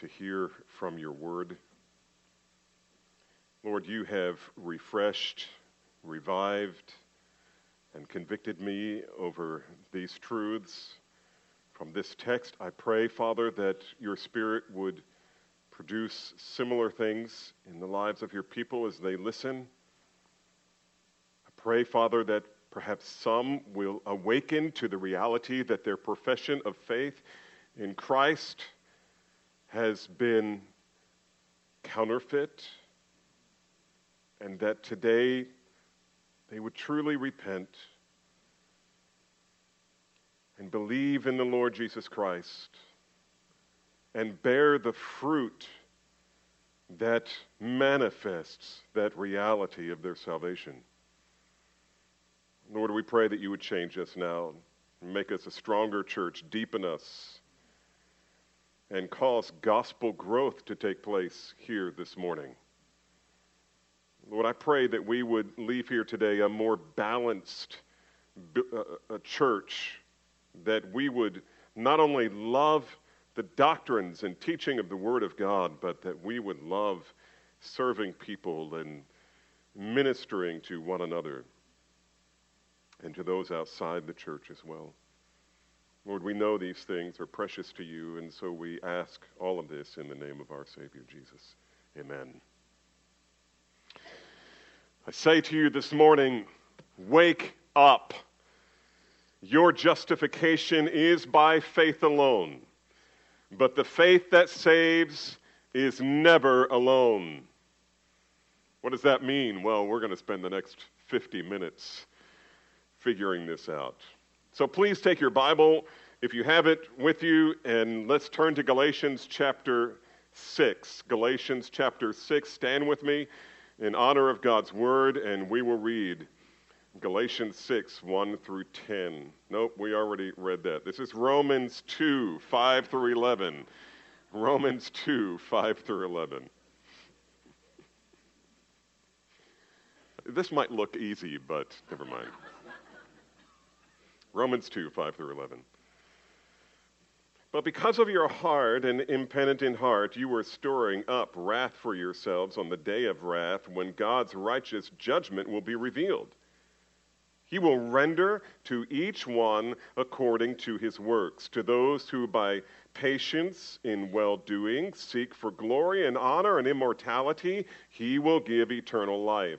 to hear from your word. Lord, you have refreshed, revived, and convicted me over these truths from this text. I pray, Father, that your Spirit would produce similar things in the lives of your people as they listen. I pray, Father, that perhaps some will awaken to the reality that their profession of faith in Christ has been counterfeit, and that today they would truly repent and believe in the Lord Jesus Christ and bear the fruit that manifests that reality of their salvation. Lord, we pray that you would change us now, make us a stronger church, deepen us, and cause gospel growth to take place here this morning. Lord, I pray that we would leave here today a more balanced a uh, uh, church, that we would not only love the doctrines and teaching of the Word of God, but that we would love serving people and ministering to one another and to those outside the church as well. Lord, we know these things are precious to you, and so we ask all of this in the name of our Savior Jesus. Amen. I say to you this morning, wake up. Your justification is by faith alone. But the faith that saves is never alone. What does that mean? Well, we're going to spend the next 50 minutes figuring this out. So please take your Bible, if you have it with you, and let's turn to Galatians chapter 6. Galatians chapter 6. Stand with me in honor of God's word, and we will read Galatians 6, 1 through 10. Nope, we already read that. This is Romans 2, 5 through 11. Romans 2, 5 through 11. This might look easy, but never mind. Romans 2, 5 through 11. But because of your hard and impenitent heart, you were storing up wrath for yourselves on the day of wrath when God's righteous judgment will be revealed. He will render to each one according to his works. To those who by patience in well doing seek for glory and honor and immortality, he will give eternal life.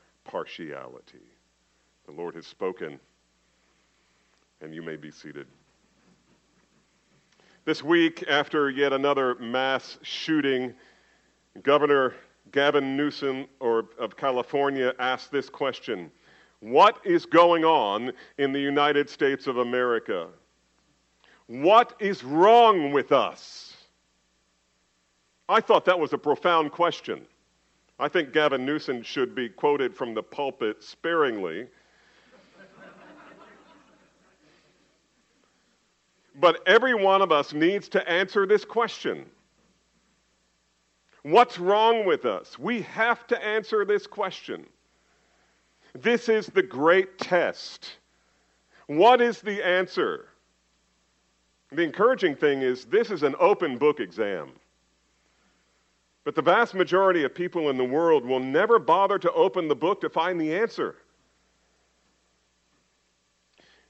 partiality. The Lord has spoken, and you may be seated. This week, after yet another mass shooting, Governor Gavin Newsom or, of California asked this question what is going on in the United States of America? What is wrong with us? I thought that was a profound question. I think Gavin Newsom should be quoted from the pulpit sparingly. but every one of us needs to answer this question. What's wrong with us? We have to answer this question. This is the great test. What is the answer? The encouraging thing is, this is an open book exam. But the vast majority of people in the world will never bother to open the book to find the answer.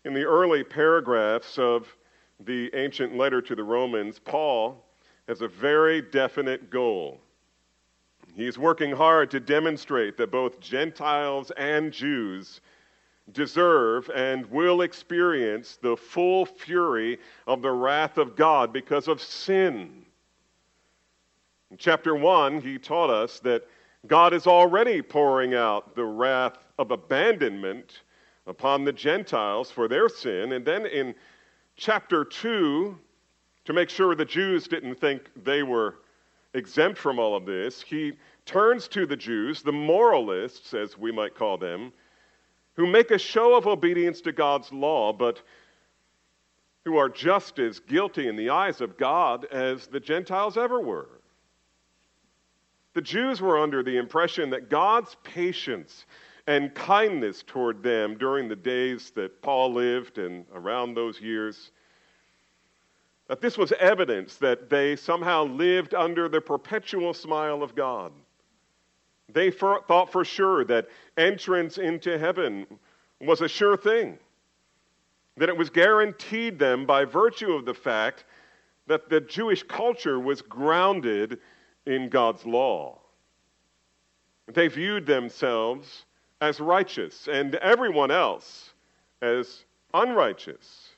In the early paragraphs of the ancient letter to the Romans, Paul has a very definite goal. He's working hard to demonstrate that both Gentiles and Jews deserve and will experience the full fury of the wrath of God because of sin. In chapter 1, he taught us that God is already pouring out the wrath of abandonment upon the Gentiles for their sin. And then in chapter 2, to make sure the Jews didn't think they were exempt from all of this, he turns to the Jews, the moralists, as we might call them, who make a show of obedience to God's law, but who are just as guilty in the eyes of God as the Gentiles ever were. The Jews were under the impression that God's patience and kindness toward them during the days that Paul lived and around those years, that this was evidence that they somehow lived under the perpetual smile of God. They for, thought for sure that entrance into heaven was a sure thing, that it was guaranteed them by virtue of the fact that the Jewish culture was grounded in God's law. They viewed themselves as righteous and everyone else as unrighteous.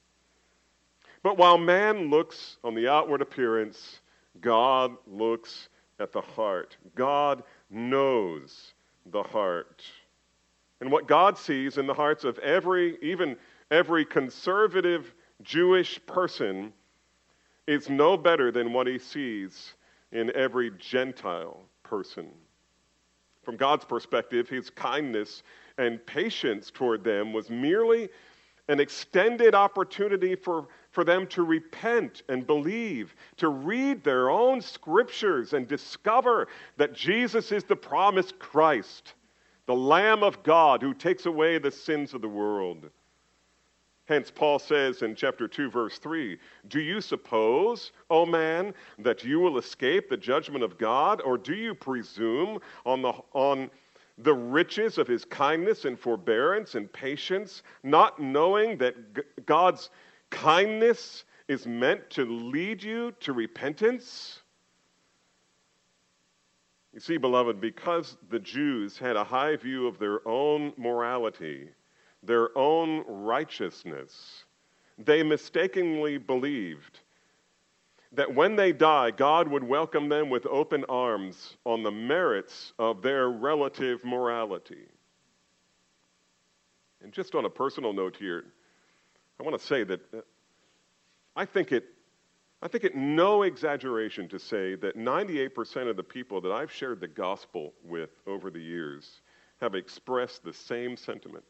But while man looks on the outward appearance, God looks at the heart. God knows the heart. And what God sees in the hearts of every, even every conservative Jewish person, is no better than what he sees in every Gentile person. From God's perspective, his kindness and patience toward them was merely an extended opportunity for, for them to repent and believe, to read their own scriptures and discover that Jesus is the promised Christ, the Lamb of God who takes away the sins of the world. Hence, Paul says in chapter 2, verse 3 Do you suppose, O man, that you will escape the judgment of God, or do you presume on the, on the riches of his kindness and forbearance and patience, not knowing that God's kindness is meant to lead you to repentance? You see, beloved, because the Jews had a high view of their own morality, their own righteousness, they mistakenly believed that when they die, God would welcome them with open arms on the merits of their relative morality. And just on a personal note here, I want to say that uh, I think it, I think it no exaggeration to say that 98% of the people that I've shared the gospel with over the years have expressed the same sentiment.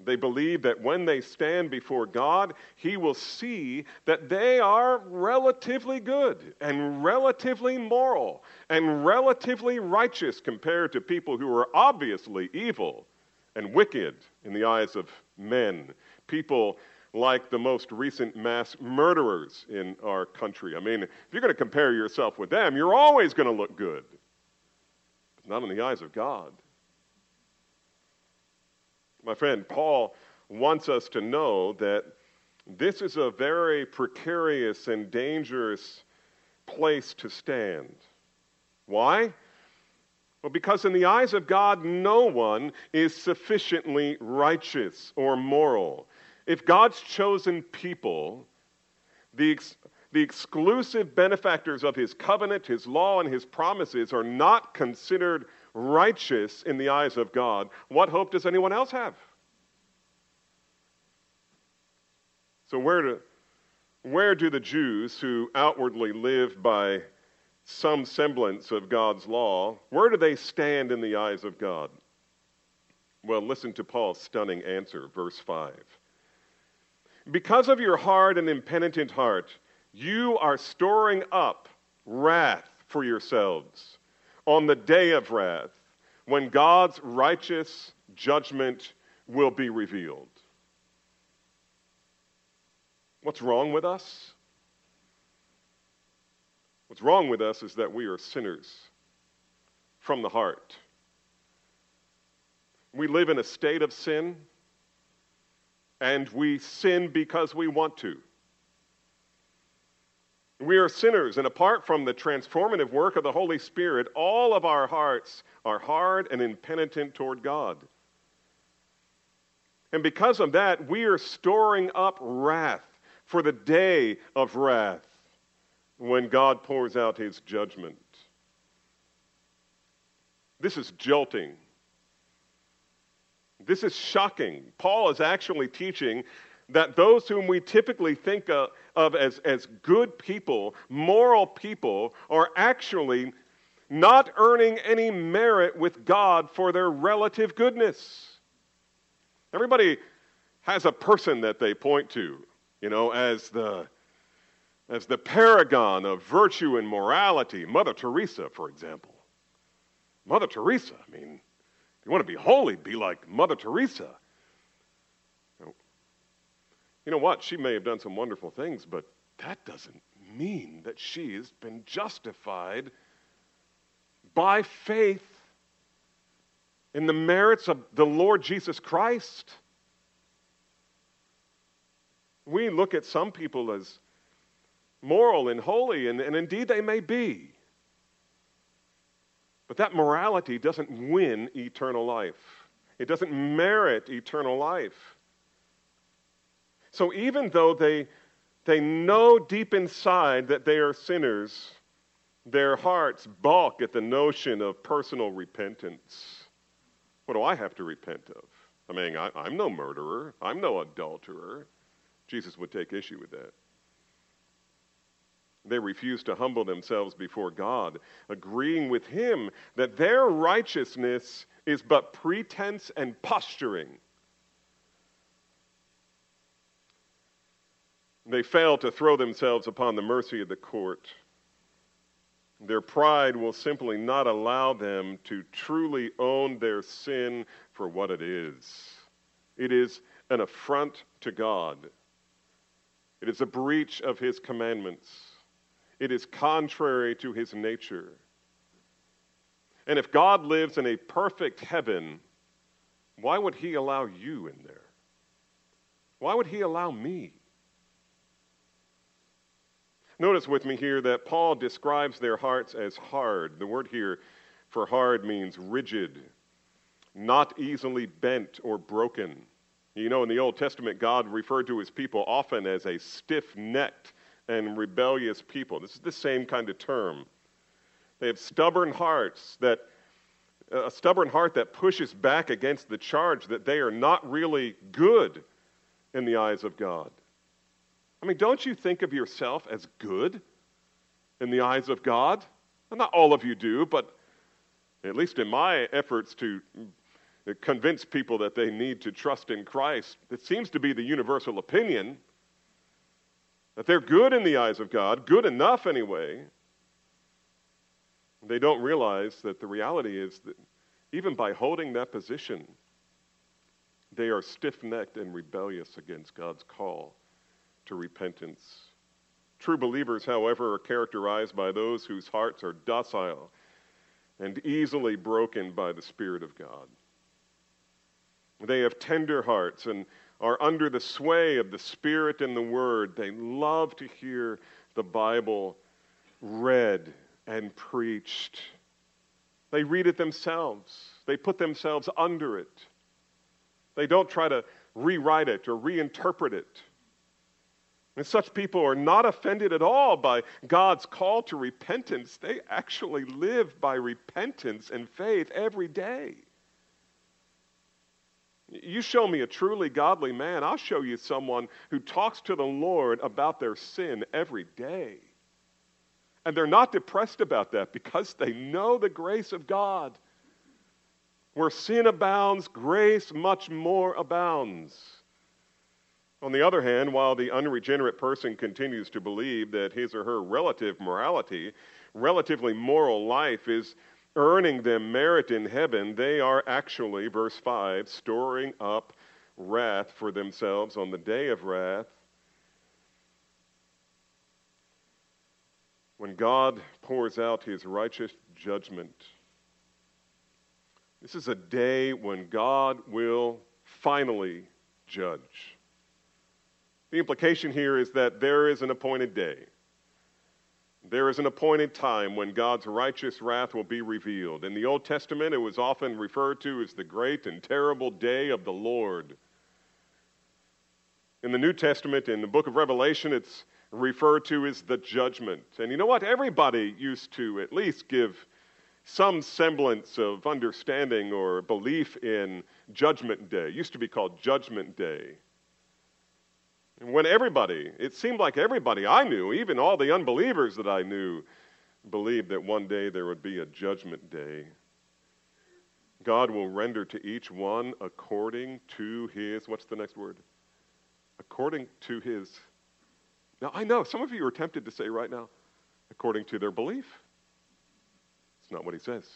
They believe that when they stand before God, He will see that they are relatively good and relatively moral and relatively righteous compared to people who are obviously evil and wicked in the eyes of men. People like the most recent mass murderers in our country. I mean, if you're going to compare yourself with them, you're always going to look good, but not in the eyes of God. My friend, Paul wants us to know that this is a very precarious and dangerous place to stand. Why? Well, because in the eyes of God, no one is sufficiently righteous or moral. If God's chosen people, the, ex- the exclusive benefactors of his covenant, his law, and his promises, are not considered righteous in the eyes of God, what hope does anyone else have? So, where do, where do the Jews who outwardly live by some semblance of God's law, where do they stand in the eyes of God? Well, listen to Paul's stunning answer, verse 5. Because of your hard and impenitent heart, you are storing up wrath for yourselves on the day of wrath when God's righteous judgment will be revealed. What's wrong with us? What's wrong with us is that we are sinners from the heart. We live in a state of sin, and we sin because we want to. We are sinners, and apart from the transformative work of the Holy Spirit, all of our hearts are hard and impenitent toward God. And because of that, we are storing up wrath for the day of wrath when God pours out his judgment. This is jolting. This is shocking. Paul is actually teaching that those whom we typically think of, of as, as good people, moral people, are actually not earning any merit with God for their relative goodness. Everybody has a person that they point to, you know, as the, as the paragon of virtue and morality. Mother Teresa, for example. Mother Teresa, I mean, if you want to be holy, be like Mother Teresa. You know what? She may have done some wonderful things, but that doesn't mean that she has been justified by faith in the merits of the Lord Jesus Christ. We look at some people as moral and holy, and, and indeed they may be. But that morality doesn't win eternal life, it doesn't merit eternal life. So even though they, they know deep inside that they are sinners, their hearts balk at the notion of personal repentance. What do I have to repent of? I mean, I, am no murderer, I'm no adulterer. Jesus would take issue with that. They refuse to humble themselves before God, agreeing with Him that their righteousness is but pretense and posturing. They fail to throw themselves upon the mercy of the court. Their pride will simply not allow them to truly own their sin for what it is. It is an affront to God. It is a breach of His commandments. It is contrary to His nature. And if God lives in a perfect heaven, why would He allow you in there? Why would He allow me? Notice with me here that Paul describes their hearts as hard. The word here for hard means rigid, not easily bent or broken. You know, in the Old Testament, God referred to his people often as a stiff necked and rebellious people. This is the same kind of term. They have stubborn hearts that a stubborn heart that pushes back against the charge that they are not really good in the eyes of God. I mean, don't you think of yourself as good in the eyes of God? Well, not all of you do, but at least in my efforts to convince people that they need to trust in Christ, it seems to be the universal opinion that they're good in the eyes of God, good enough anyway. They don't realize that the reality is that even by holding that position, they are stiff necked and rebellious against God's call to repentance. True believers, however, are characterized by those whose hearts are docile and easily broken by the Spirit of God. They have tender hearts and are under the sway of the Spirit and the Word. They love to hear the Bible read and preached. They read it themselves, they put themselves under it. They don't try to rewrite it or reinterpret it. And such people are not offended at all by God's call to repentance. They actually live by repentance and faith every day. You show me a truly godly man, I'll show you someone who talks to the Lord about their sin every day. And they're not depressed about that because they know the grace of God. Where sin abounds, grace much more abounds. On the other hand, while the unregenerate person continues to believe that his or her relative morality, relatively moral life is earning them merit in heaven, they are actually, verse 5, storing up wrath for themselves on the day of wrath. When God pours out his righteous judgment, this is a day when God will finally judge. The implication here is that there is an appointed day. There is an appointed time when God's righteous wrath will be revealed. In the Old Testament, it was often referred to as the great and terrible day of the Lord. In the New Testament, in the book of Revelation, it's referred to as the judgment. And you know what? Everybody used to at least give some semblance of understanding or belief in Judgment Day. It used to be called Judgment Day. When everybody, it seemed like everybody I knew, even all the unbelievers that I knew, believed that one day there would be a judgment day. God will render to each one according to his, what's the next word? According to his. Now, I know some of you are tempted to say right now, according to their belief. It's not what he says.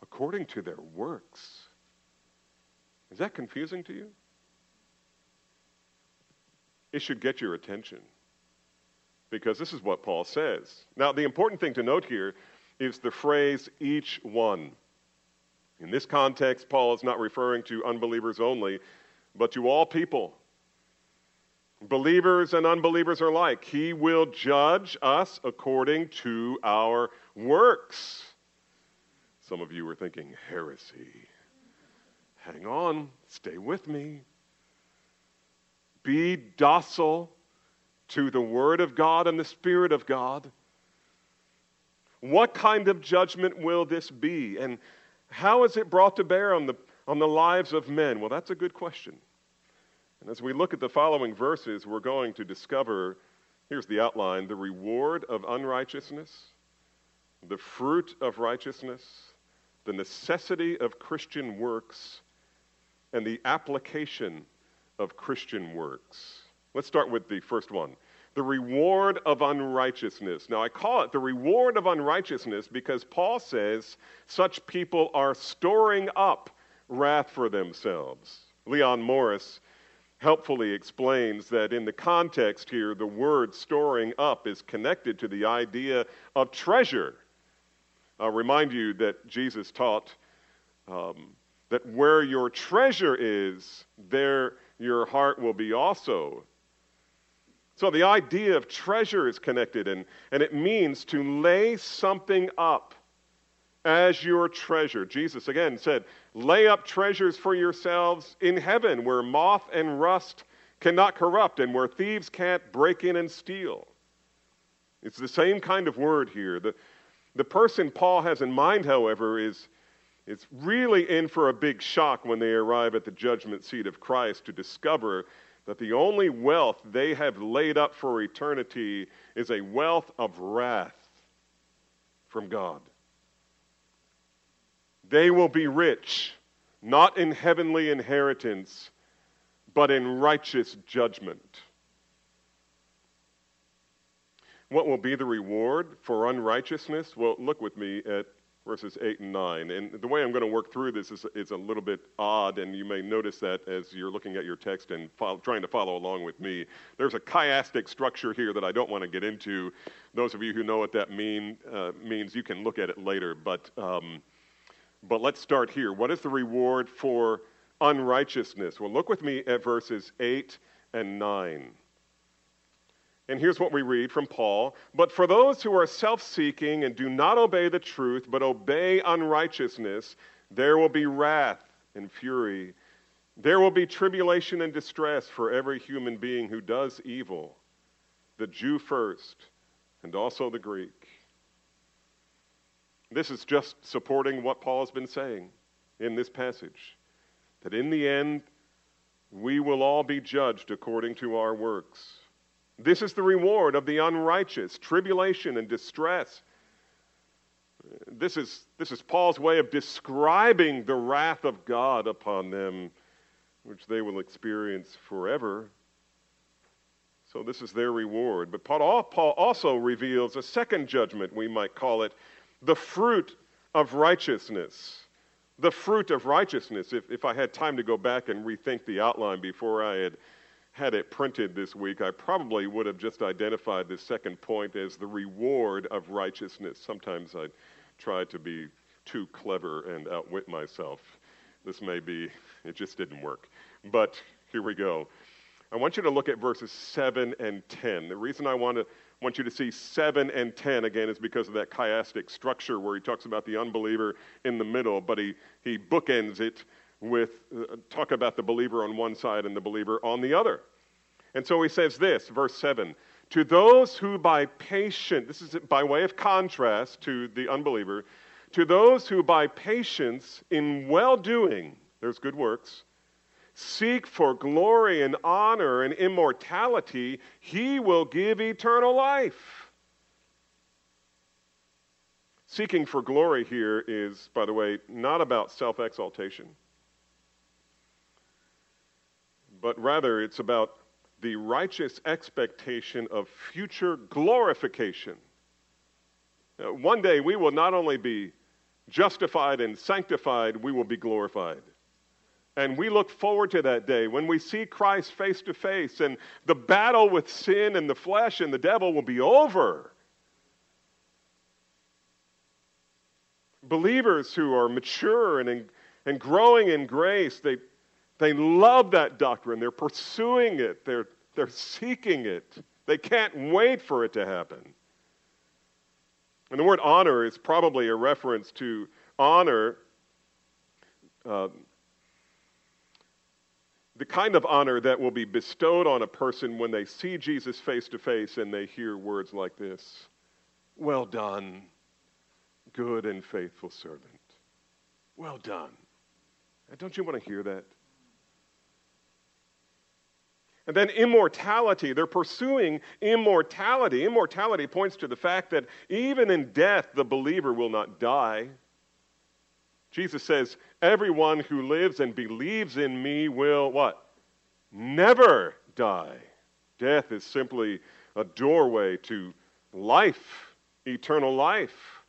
According to their works. Is that confusing to you? It should get your attention because this is what Paul says. Now, the important thing to note here is the phrase each one. In this context, Paul is not referring to unbelievers only, but to all people. Believers and unbelievers are alike. He will judge us according to our works. Some of you are thinking, heresy. Hang on, stay with me. Be docile to the Word of God and the Spirit of God. What kind of judgment will this be? And how is it brought to bear on the, on the lives of men? Well, that's a good question. And as we look at the following verses, we're going to discover here's the outline the reward of unrighteousness, the fruit of righteousness, the necessity of Christian works, and the application of Christian works. Let's start with the first one the reward of unrighteousness. Now, I call it the reward of unrighteousness because Paul says such people are storing up wrath for themselves. Leon Morris helpfully explains that in the context here, the word storing up is connected to the idea of treasure. I'll remind you that Jesus taught um, that where your treasure is, there your heart will be also. So the idea of treasure is connected, and, and it means to lay something up as your treasure. Jesus again said, Lay up treasures for yourselves in heaven where moth and rust cannot corrupt and where thieves can't break in and steal. It's the same kind of word here. The, the person Paul has in mind, however, is, is really in for a big shock when they arrive at the judgment seat of Christ to discover that the only wealth they have laid up for eternity is a wealth of wrath from God. They will be rich, not in heavenly inheritance, but in righteous judgment. What will be the reward for unrighteousness? Well, look with me at verses 8 and 9. And the way I'm going to work through this is, is a little bit odd, and you may notice that as you're looking at your text and trying to follow along with me. There's a chiastic structure here that I don't want to get into. Those of you who know what that mean, uh, means, you can look at it later. But, um, but let's start here. What is the reward for unrighteousness? Well, look with me at verses 8 and 9. And here's what we read from Paul But for those who are self seeking and do not obey the truth, but obey unrighteousness, there will be wrath and fury. There will be tribulation and distress for every human being who does evil, the Jew first, and also the Greek. This is just supporting what Paul has been saying in this passage that in the end, we will all be judged according to our works. This is the reward of the unrighteous tribulation and distress. This is, this is Paul's way of describing the wrath of God upon them, which they will experience forever. So, this is their reward. But Paul, also reveals a second judgment, we might call it the fruit of righteousness. The fruit of righteousness. If, if I had time to go back and rethink the outline before I had had it printed this week, I probably would have just identified this second point as the reward of righteousness. Sometimes I try to be too clever and outwit myself. This may be, it just didn't work. But here we go. I want you to look at verses 7 and 10. The reason I want, to, want you to see 7 and 10 again is because of that chiastic structure where he talks about the unbeliever in the middle, but he, he bookends it with uh, talk about the believer on one side and the believer on the other. And so he says this, verse 7 To those who by patience, this is by way of contrast to the unbeliever, to those who by patience in well doing, there's good works, seek for glory and honor and immortality, he will give eternal life. Seeking for glory here is, by the way, not about self exaltation, but rather it's about the righteous expectation of future glorification. One day we will not only be justified and sanctified, we will be glorified. And we look forward to that day when we see Christ face to face and the battle with sin and the flesh and the devil will be over. Believers who are mature and, and growing in grace, they, they love that doctrine. They're pursuing it, they're, they're seeking it. They can't wait for it to happen. And the word honor is probably a reference to honor, uh, the kind of honor that will be bestowed on a person when they see Jesus face to face and they hear words like this Well done, good and faithful servant. Well done. Don't you want to hear that? And then immortality. They're pursuing immortality. Immortality points to the fact that even in death, the believer will not die. Jesus says, Everyone who lives and believes in me will what? Never die. Death is simply a doorway to life, eternal life.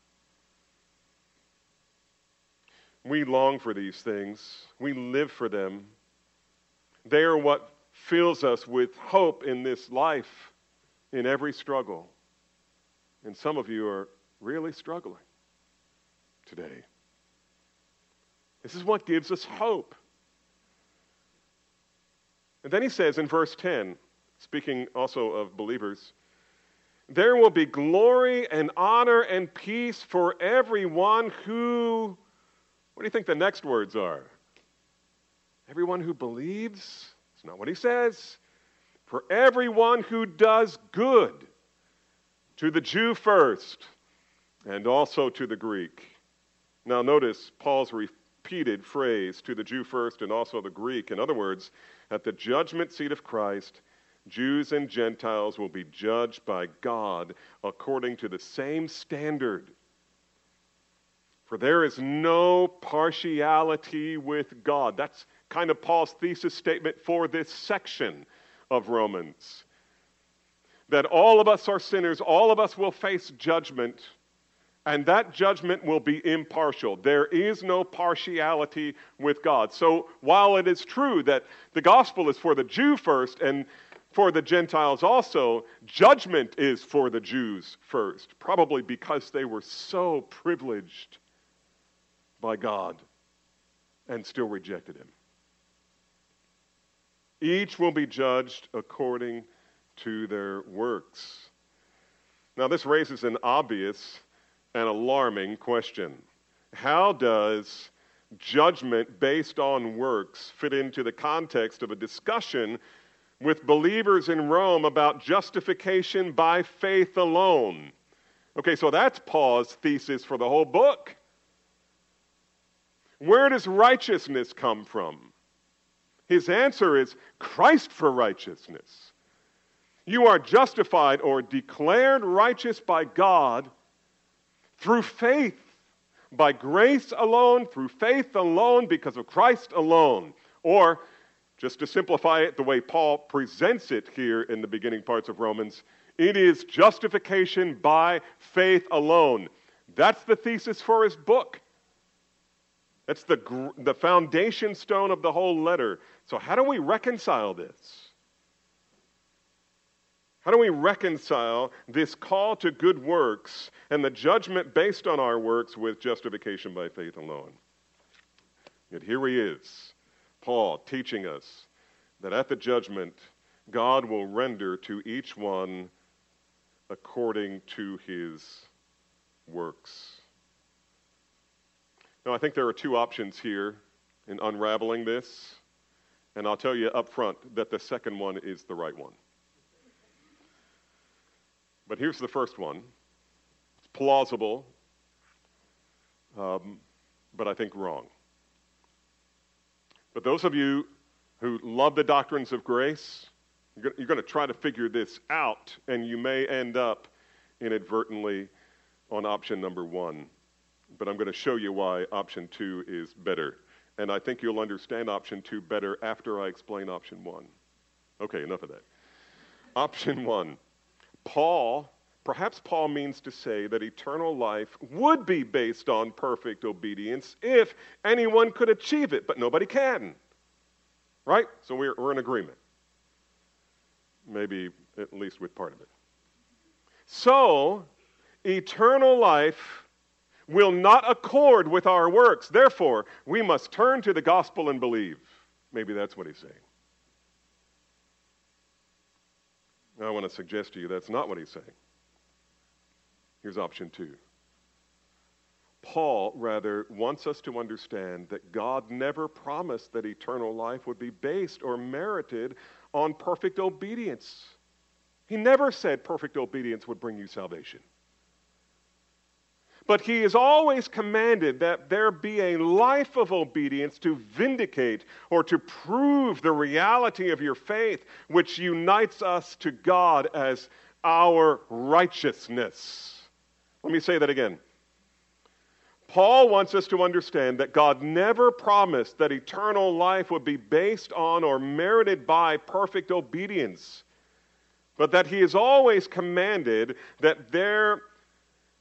We long for these things, we live for them. They are what fills us with hope in this life, in every struggle. And some of you are really struggling today. This is what gives us hope. And then he says in verse 10, speaking also of believers, there will be glory and honor and peace for everyone who, what do you think the next words are? Everyone who believes? It's not what he says. For everyone who does good, to the Jew first, and also to the Greek. Now, notice Paul's repeated phrase to the Jew first and also the Greek. In other words, at the judgment seat of Christ, Jews and Gentiles will be judged by God according to the same standard. For there is no partiality with God. That's kind of Paul's thesis statement for this section of Romans. That all of us are sinners, all of us will face judgment, and that judgment will be impartial. There is no partiality with God. So while it is true that the gospel is for the Jew first and for the Gentiles also, judgment is for the Jews first, probably because they were so privileged by God and still rejected Him. Each will be judged according to their works. Now, this raises an obvious and alarming question How does judgment based on works fit into the context of a discussion with believers in Rome about justification by faith alone? Okay, so that's Paul's thesis for the whole book. Where does righteousness come from? His answer is Christ for righteousness. You are justified or declared righteous by God through faith, by grace alone, through faith alone, because of Christ alone. Or, just to simplify it the way Paul presents it here in the beginning parts of Romans, it is justification by faith alone. That's the thesis for his book. That's the, the foundation stone of the whole letter. So, how do we reconcile this? How do we reconcile this call to good works and the judgment based on our works with justification by faith alone? Yet here he is, Paul, teaching us that at the judgment, God will render to each one according to his works. Now, I think there are two options here in unraveling this. And I'll tell you up front that the second one is the right one. But here's the first one it's plausible, um, but I think wrong. But those of you who love the doctrines of grace, you're going to try to figure this out, and you may end up inadvertently on option number one. But I'm going to show you why option two is better. And I think you'll understand option two better after I explain option one. Okay, enough of that. Option one Paul, perhaps Paul means to say that eternal life would be based on perfect obedience if anyone could achieve it, but nobody can. Right? So we're, we're in agreement maybe at least with part of it. So, eternal life will not accord with our works. Therefore, we must turn to the gospel and believe. Maybe that's what he's saying. I want to suggest to you that's not what he's saying. Here's option two. Paul, rather, wants us to understand that God never promised that eternal life would be based or merited on perfect obedience. He never said perfect obedience would bring you salvation. But he has always commanded that there be a life of obedience to vindicate or to prove the reality of your faith, which unites us to God as our righteousness. Let me say that again. Paul wants us to understand that God never promised that eternal life would be based on or merited by perfect obedience, but that he has always commanded that there,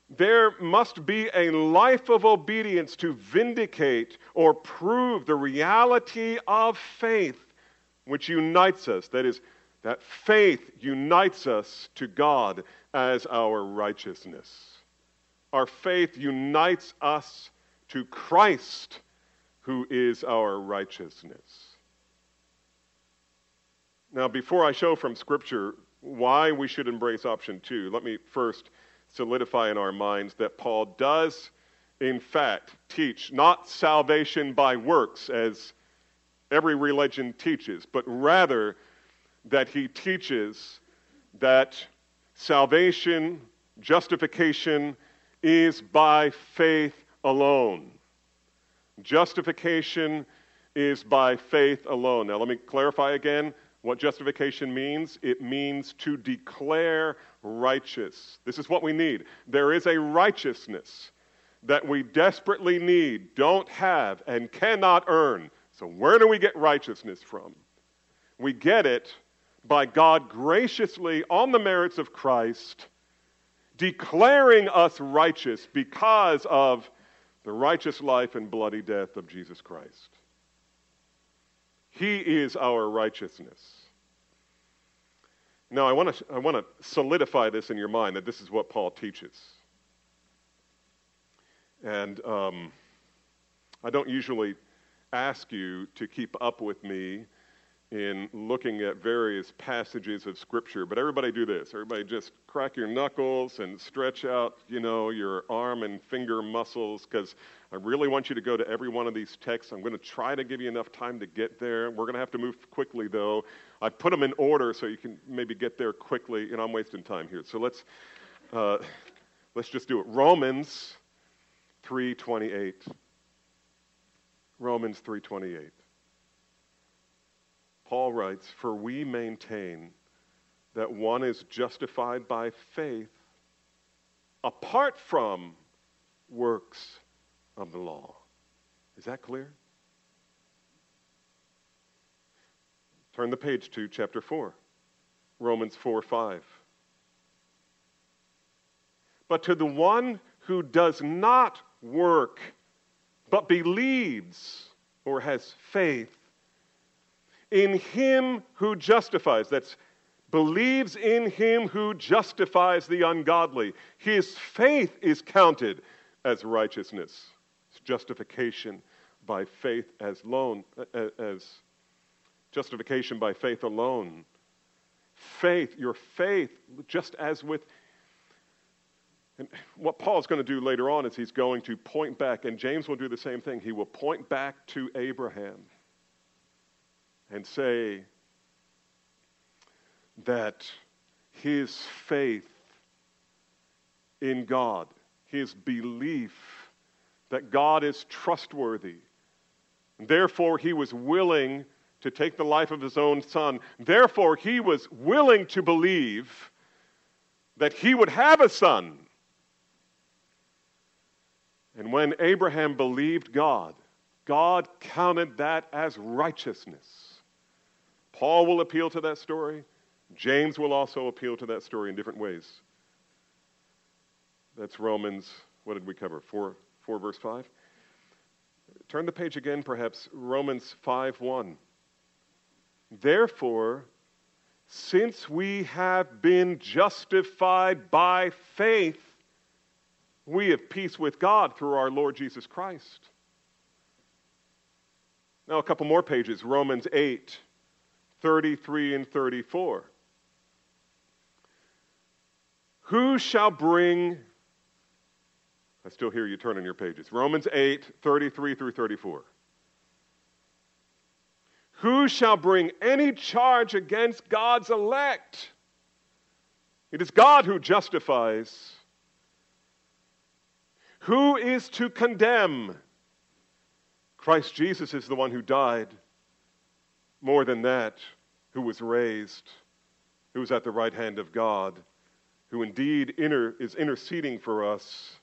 there must be a life of obedience to vindicate or prove the reality of faith which unites us. That is, that faith unites us to God as our righteousness. Our faith unites us to Christ, who is our righteousness. Now, before I show from Scripture why we should embrace option two, let me first solidify in our minds that Paul does, in fact, teach not salvation by works, as every religion teaches, but rather that he teaches that salvation, justification, is by faith alone. Justification is by faith alone. Now, let me clarify again what justification means. It means to declare righteous. This is what we need. There is a righteousness that we desperately need, don't have, and cannot earn. So, where do we get righteousness from? We get it by God graciously, on the merits of Christ, declaring us righteous because of the righteous life and bloody death of Jesus Christ. He is our righteousness. Now, I want to I want to solidify this in your mind that this is what Paul teaches. And um, I don't usually ask you to keep up with me in looking at various passages of Scripture. But everybody do this. Everybody just crack your knuckles and stretch out, you know, your arm and finger muscles because I really want you to go to every one of these texts. I'm going to try to give you enough time to get there. We're going to have to move quickly, though. I put them in order so you can maybe get there quickly. Know, I'm wasting time here. So let's, uh, let's just do it. Romans 3.28. Romans 3.28. Paul writes, For we maintain that one is justified by faith apart from works of the law. Is that clear? Turn the page to chapter 4, Romans 4 5. But to the one who does not work, but believes or has faith in him who justifies. That's believes in him who justifies the ungodly. His faith is counted as righteousness. It's justification by faith as alone, uh, uh, as justification by faith alone. Faith, your faith, just as with and what Paul's going to do later on is he's going to point back, and James will do the same thing. He will point back to Abraham and say that his faith in God, his belief that God is trustworthy, therefore he was willing to take the life of his own son. Therefore, he was willing to believe that he would have a son. And when Abraham believed God, God counted that as righteousness. Paul will appeal to that story. James will also appeal to that story in different ways. That's Romans, what did we cover? 4, 4 verse 5? Turn the page again, perhaps. Romans 5 1. Therefore, since we have been justified by faith, we have peace with God through our Lord Jesus Christ. Now, a couple more pages Romans 8 33 and 34. Who shall bring, I still hear you turning your pages, Romans 8 33 through 34. Who shall bring any charge against God's elect? It is God who justifies. Who is to condemn? Christ Jesus is the one who died. More than that, who was raised, who is at the right hand of God, who indeed inter- is interceding for us.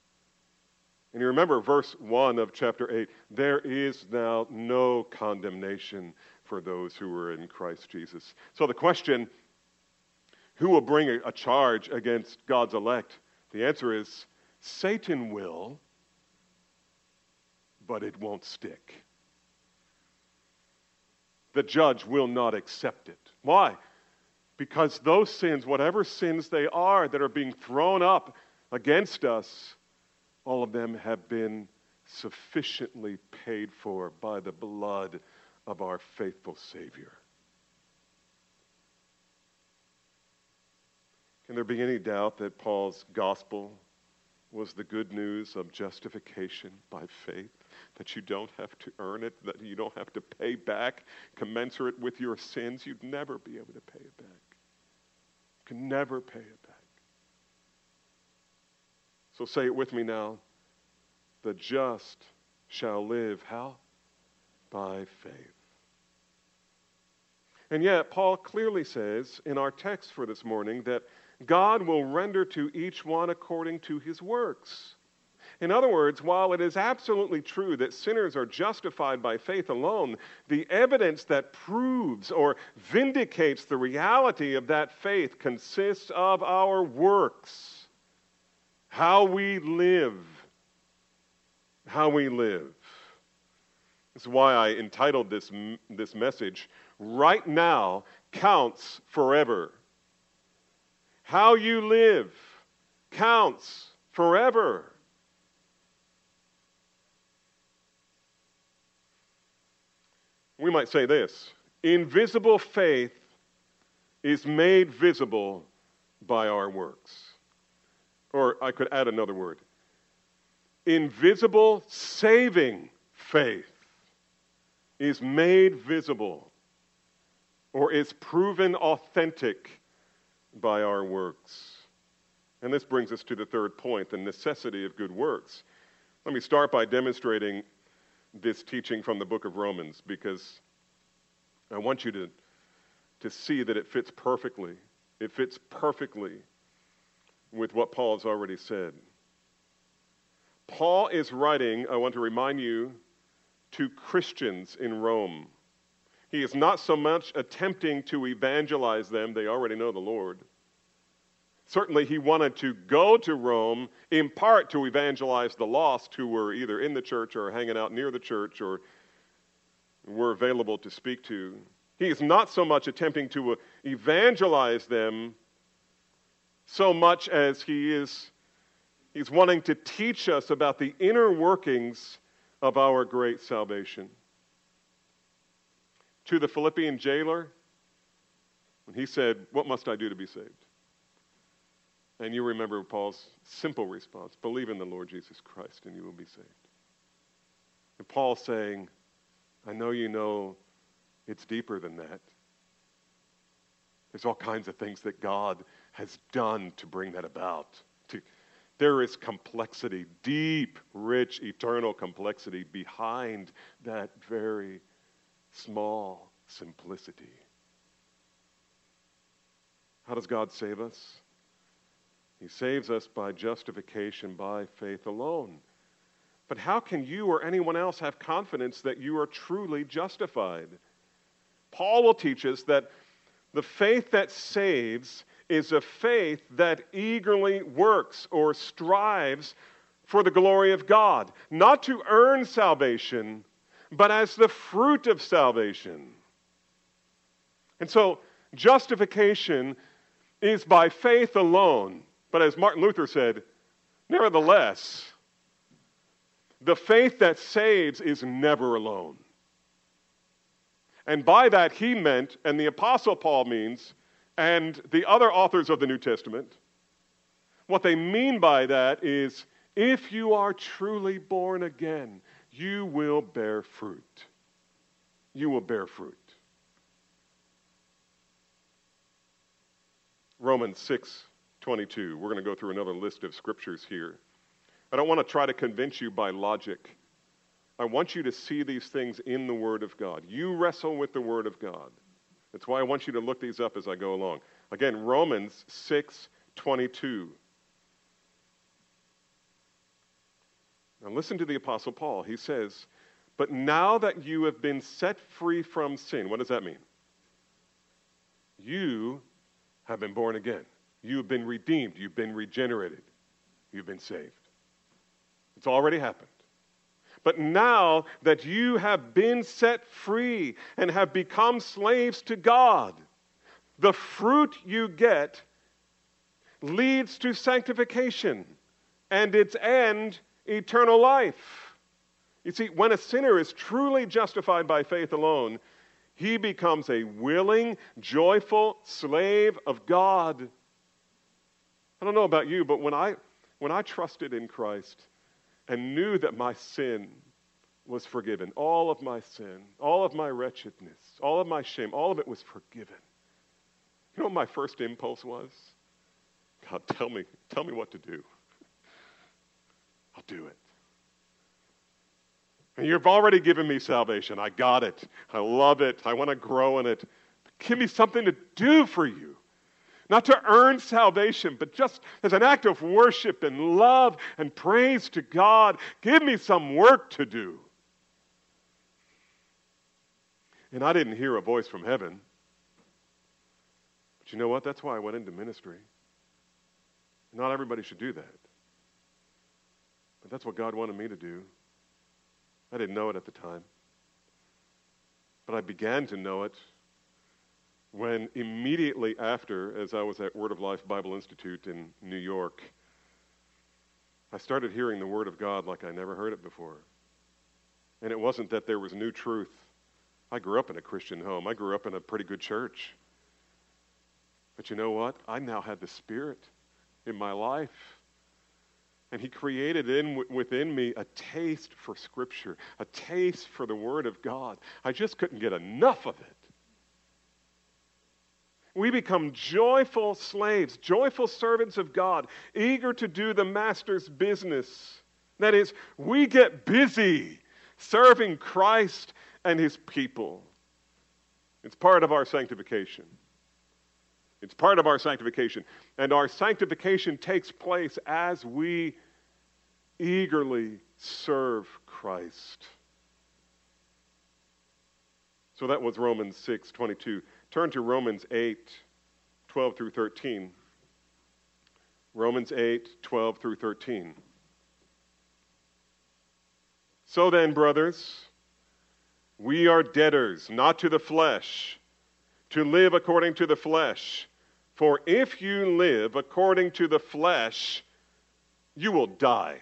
And you remember verse 1 of chapter 8 there is now no condemnation for those who are in Christ Jesus. So the question who will bring a, a charge against God's elect? The answer is Satan will, but it won't stick. The judge will not accept it. Why? Because those sins, whatever sins they are that are being thrown up against us, all of them have been sufficiently paid for by the blood of our faithful Savior. Can there be any doubt that Paul's gospel was the good news of justification by faith? That you don't have to earn it, that you don't have to pay back commensurate with your sins? You'd never be able to pay it back. You can never pay it back. So say it with me now. The just shall live how? by faith. And yet, Paul clearly says in our text for this morning that God will render to each one according to his works. In other words, while it is absolutely true that sinners are justified by faith alone, the evidence that proves or vindicates the reality of that faith consists of our works, how we live. How we live. This is why I entitled this, this message, Right Now Counts Forever. How you live counts forever. We might say this invisible faith is made visible by our works. Or I could add another word invisible saving faith is made visible or is proven authentic by our works. And this brings us to the third point the necessity of good works. Let me start by demonstrating this teaching from the book of Romans because I want you to, to see that it fits perfectly. It fits perfectly with what Paul has already said. Paul is writing, I want to remind you, to Christians in Rome. He is not so much attempting to evangelize them, they already know the Lord. Certainly, he wanted to go to Rome in part to evangelize the lost who were either in the church or hanging out near the church or were available to speak to. He is not so much attempting to uh, evangelize them so much as he is he's wanting to teach us about the inner workings of our great salvation. To the Philippian jailer, when he said, What must I do to be saved? And you remember Paul's simple response believe in the Lord Jesus Christ and you will be saved. And Paul saying, I know you know it's deeper than that. There's all kinds of things that God has done to bring that about, there is complexity, deep, rich, eternal complexity behind that very small, simplicity. How does God save us? He saves us by justification by faith alone. But how can you or anyone else have confidence that you are truly justified? Paul will teach us that the faith that saves is a faith that eagerly works or strives for the glory of God, not to earn salvation, but as the fruit of salvation. And so, justification is by faith alone. But as Martin Luther said, nevertheless, the faith that saves is never alone. And by that, he meant, and the Apostle Paul means, and the other authors of the New Testament, what they mean by that is if you are truly born again, you will bear fruit. You will bear fruit. Romans 6 22. We're going to go through another list of scriptures here. I don't want to try to convince you by logic. I want you to see these things in the Word of God. You wrestle with the Word of God. That's why I want you to look these up as I go along. Again, Romans 6 22. Now listen to the Apostle Paul. He says, But now that you have been set free from sin, what does that mean? You have been born again. You have been redeemed. You've been regenerated. You've been saved. It's already happened. But now that you have been set free and have become slaves to God, the fruit you get leads to sanctification and its end eternal life. You see, when a sinner is truly justified by faith alone, he becomes a willing, joyful slave of God. I don't know about you, but when I, when I trusted in Christ and knew that my sin was forgiven, all of my sin, all of my wretchedness, all of my shame, all of it was forgiven. You know what my first impulse was? God, tell me, tell me what to do. I'll do it. And you've already given me salvation. I got it. I love it. I want to grow in it. But give me something to do for you. Not to earn salvation, but just as an act of worship and love and praise to God. Give me some work to do. And I didn't hear a voice from heaven. But you know what? That's why I went into ministry. Not everybody should do that. But that's what God wanted me to do. I didn't know it at the time. But I began to know it when immediately after, as I was at Word of Life Bible Institute in New York, I started hearing the Word of God like I never heard it before. And it wasn't that there was new truth. I grew up in a Christian home, I grew up in a pretty good church. But you know what? I now had the Spirit in my life. And he created in within me a taste for Scripture, a taste for the Word of God. I just couldn't get enough of it. We become joyful slaves, joyful servants of God, eager to do the Master's business. That is, we get busy serving Christ and His people. It's part of our sanctification. It's part of our sanctification. And our sanctification takes place as we eagerly serve Christ. So that was Romans 6 22. Turn to Romans 8 12 through 13. Romans 8 12 through 13. So then, brothers, we are debtors, not to the flesh, to live according to the flesh. For if you live according to the flesh, you will die.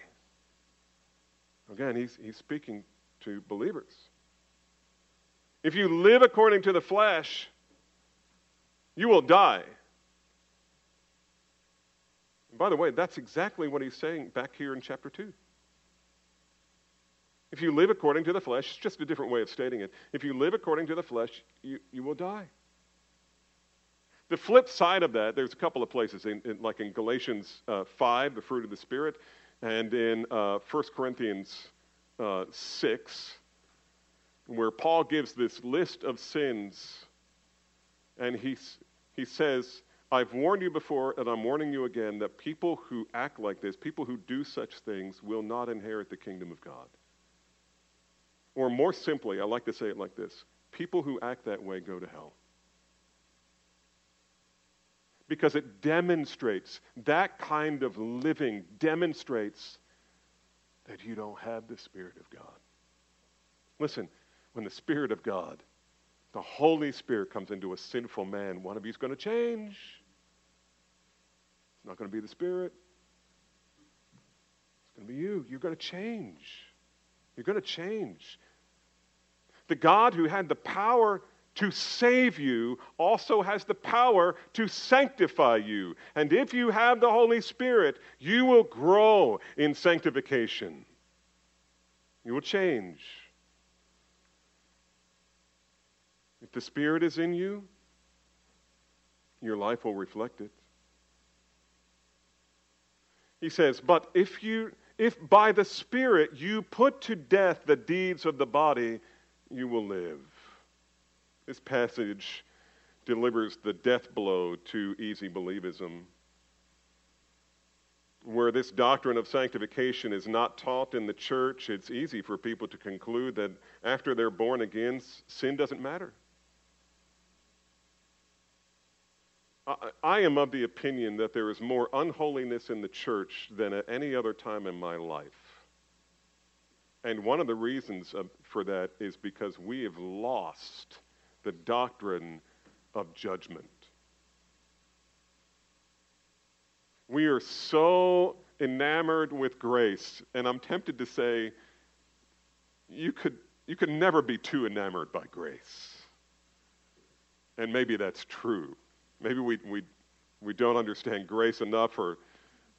Again, he's, he's speaking to believers. If you live according to the flesh, you will die. And by the way, that's exactly what he's saying back here in chapter 2. If you live according to the flesh, it's just a different way of stating it. If you live according to the flesh, you, you will die. The flip side of that, there's a couple of places, in, in like in Galatians uh, 5, the fruit of the Spirit, and in uh, 1 Corinthians uh, 6, where Paul gives this list of sins, and he, he says, I've warned you before, and I'm warning you again, that people who act like this, people who do such things, will not inherit the kingdom of God. Or more simply, I like to say it like this people who act that way go to hell. Because it demonstrates, that kind of living demonstrates that you don't have the Spirit of God. Listen, when the Spirit of God, the Holy Spirit comes into a sinful man, one of you is going to change. It's not going to be the Spirit. It's going to be you. You're going to change. You're going to change. The God who had the power to save you also has the power to sanctify you. And if you have the Holy Spirit, you will grow in sanctification. You will change. If the Spirit is in you, your life will reflect it. He says, But if you if by the Spirit you put to death the deeds of the body, you will live. This passage delivers the death blow to easy believism. Where this doctrine of sanctification is not taught in the church, it's easy for people to conclude that after they're born again, sin doesn't matter. I am of the opinion that there is more unholiness in the church than at any other time in my life. And one of the reasons uh, for that is because we have lost the doctrine of judgment. We are so enamored with grace, and I'm tempted to say, you could, you could never be too enamored by grace. And maybe that's true. Maybe we, we, we don't understand grace enough or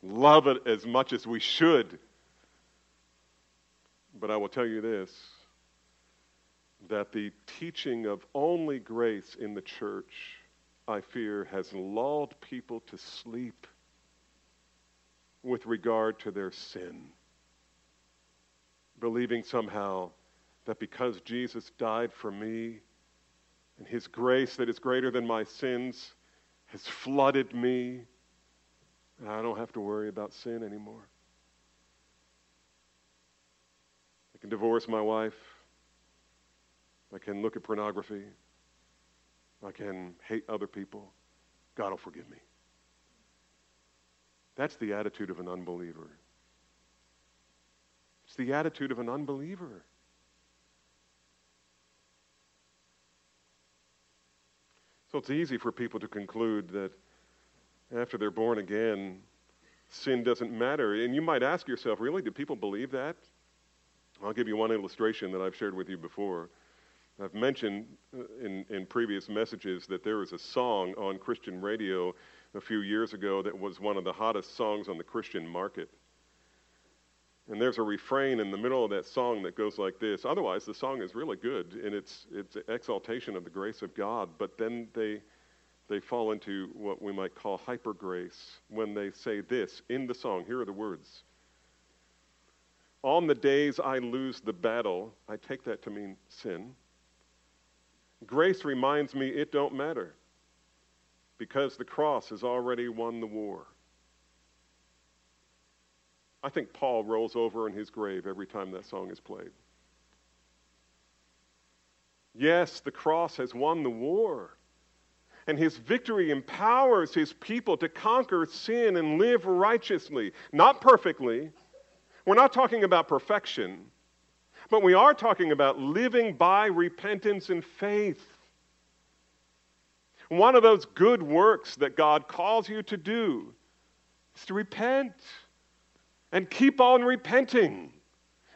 love it as much as we should. But I will tell you this that the teaching of only grace in the church, I fear, has lulled people to sleep with regard to their sin, believing somehow that because Jesus died for me and his grace that is greater than my sins has flooded me, and I don't have to worry about sin anymore. I can divorce my wife. I can look at pornography. I can hate other people. God will forgive me. That's the attitude of an unbeliever. It's the attitude of an unbeliever. So it's easy for people to conclude that after they're born again, sin doesn't matter. And you might ask yourself, really, do people believe that? I'll give you one illustration that I've shared with you before. I've mentioned uh, in, in previous messages that there was a song on Christian radio a few years ago that was one of the hottest songs on the Christian market. And there's a refrain in the middle of that song that goes like this. Otherwise, the song is really good in its, its exaltation of the grace of God, but then they, they fall into what we might call hyper grace when they say this in the song. Here are the words On the days I lose the battle, I take that to mean sin. Grace reminds me it don't matter because the cross has already won the war. I think Paul rolls over in his grave every time that song is played. Yes, the cross has won the war. And his victory empowers his people to conquer sin and live righteously. Not perfectly. We're not talking about perfection. But we are talking about living by repentance and faith. One of those good works that God calls you to do is to repent and keep on repenting.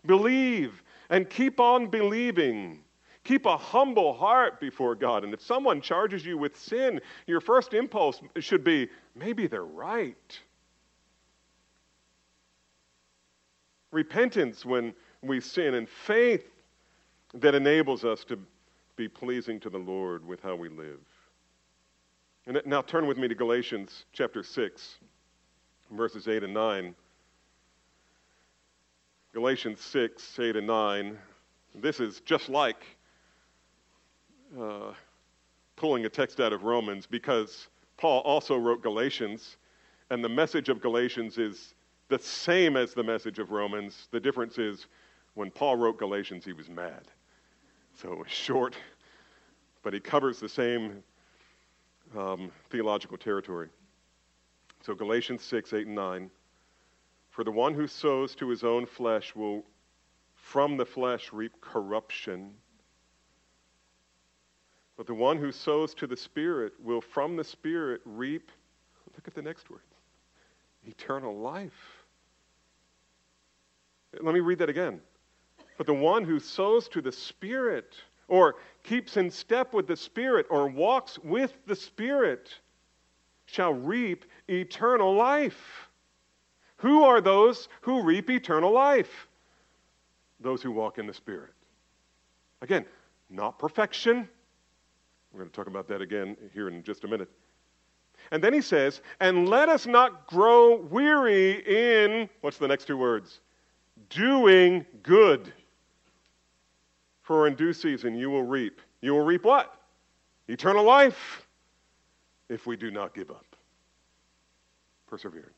Believe and keep on believing. Keep a humble heart before God. And if someone charges you with sin, your first impulse should be maybe they're right. Repentance when we sin, and faith that enables us to be pleasing to the Lord with how we live. And now turn with me to Galatians chapter 6, verses 8 and 9. Galatians 6, 8 and 9. This is just like uh, pulling a text out of Romans because Paul also wrote Galatians, and the message of Galatians is the same as the message of Romans. The difference is when Paul wrote Galatians, he was mad. So it was short, but he covers the same um, theological territory. So Galatians 6, 8, and 9. For the one who sows to his own flesh will from the flesh reap corruption. But the one who sows to the Spirit will from the Spirit reap, look at the next words, eternal life. Let me read that again. But the one who sows to the Spirit, or keeps in step with the Spirit, or walks with the Spirit, shall reap eternal life. Who are those who reap eternal life? Those who walk in the Spirit. Again, not perfection, we're going to talk about that again here in just a minute. And then he says, and let us not grow weary in, what's the next two words? Doing good. For in due season you will reap. You will reap what? Eternal life if we do not give up. Perseverance.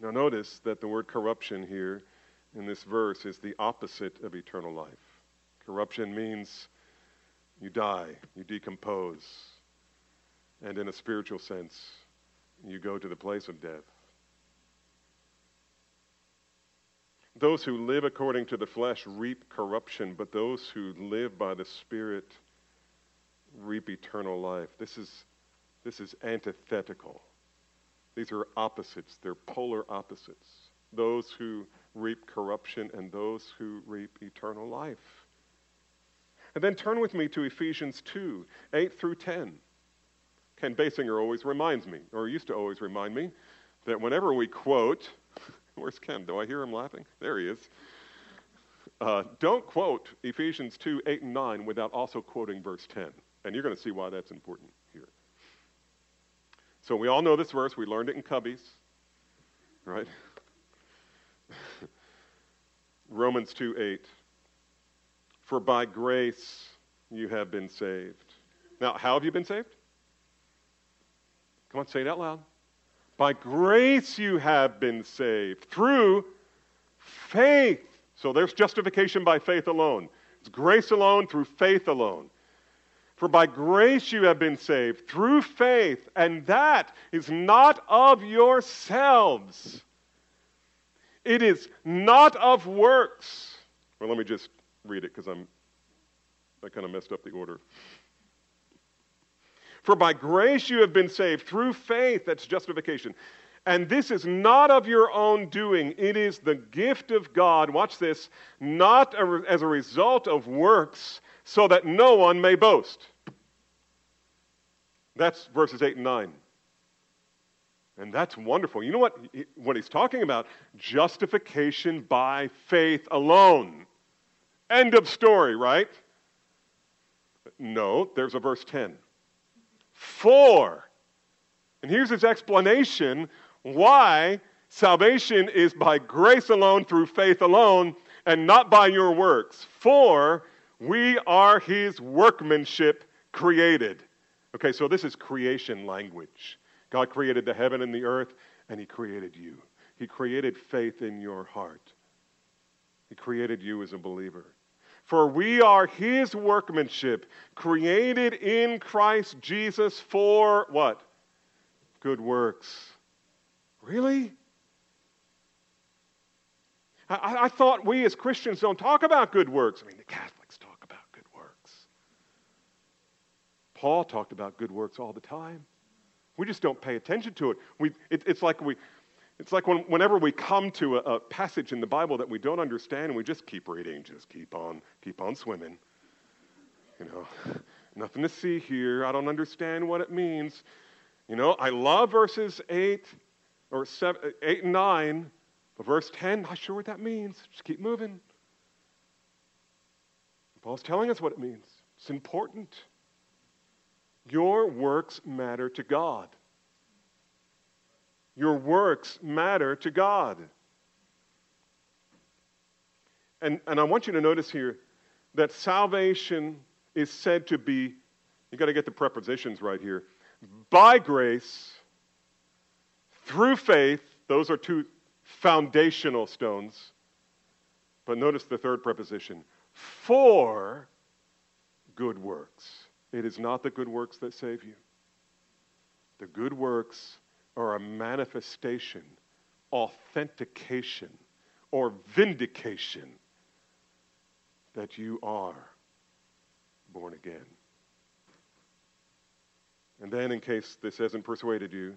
Now, notice that the word corruption here in this verse is the opposite of eternal life. Corruption means you die, you decompose, and in a spiritual sense, you go to the place of death. Those who live according to the flesh reap corruption, but those who live by the Spirit reap eternal life. This is, this is antithetical. These are opposites, they're polar opposites. Those who reap corruption and those who reap eternal life. And then turn with me to Ephesians 2 8 through 10. Ken Basinger always reminds me, or used to always remind me, that whenever we quote, where's Ken? Do I hear him laughing? There he is. Uh, don't quote Ephesians 2 8 and 9 without also quoting verse 10. And you're going to see why that's important. So we all know this verse. We learned it in Cubbies, right? Romans 2 8. For by grace you have been saved. Now, how have you been saved? Come on, say it out loud. By grace you have been saved through faith. So there's justification by faith alone. It's grace alone through faith alone. For by grace you have been saved through faith, and that is not of yourselves. It is not of works. Well, let me just read it because I'm I kind of messed up the order. For by grace you have been saved through faith, that's justification. And this is not of your own doing, it is the gift of God. Watch this, not a, as a result of works, so that no one may boast. That's verses 8 and 9. And that's wonderful. You know what, what he's talking about? Justification by faith alone. End of story, right? No, there's a verse 10. For, and here's his explanation why salvation is by grace alone through faith alone and not by your works. For we are his workmanship created. Okay, so this is creation language. God created the heaven and the earth, and he created you. He created faith in your heart. He created you as a believer. For we are his workmanship, created in Christ Jesus for what? Good works. Really? I, I, thought we as Christians don't talk about good works. I mean, the Catholics talk about good works. Paul talked about good works all the time. We just don't pay attention to it. We, it it's like we, it's like when, whenever we come to a, a passage in the Bible that we don't understand, and we just keep reading, just keep on, keep on swimming. You know, nothing to see here. I don't understand what it means. You know, I love verses 8 or 7, 8 and 9, but verse 10, not sure what that means. Just keep moving. Paul's telling us what it means. It's important. Your works matter to God. Your works matter to God. And, and I want you to notice here that salvation is said to be, you've got to get the prepositions right here, by grace, through faith, those are two foundational stones. But notice the third preposition for good works. It is not the good works that save you. The good works are a manifestation, authentication, or vindication that you are born again. And then, in case this hasn't persuaded you,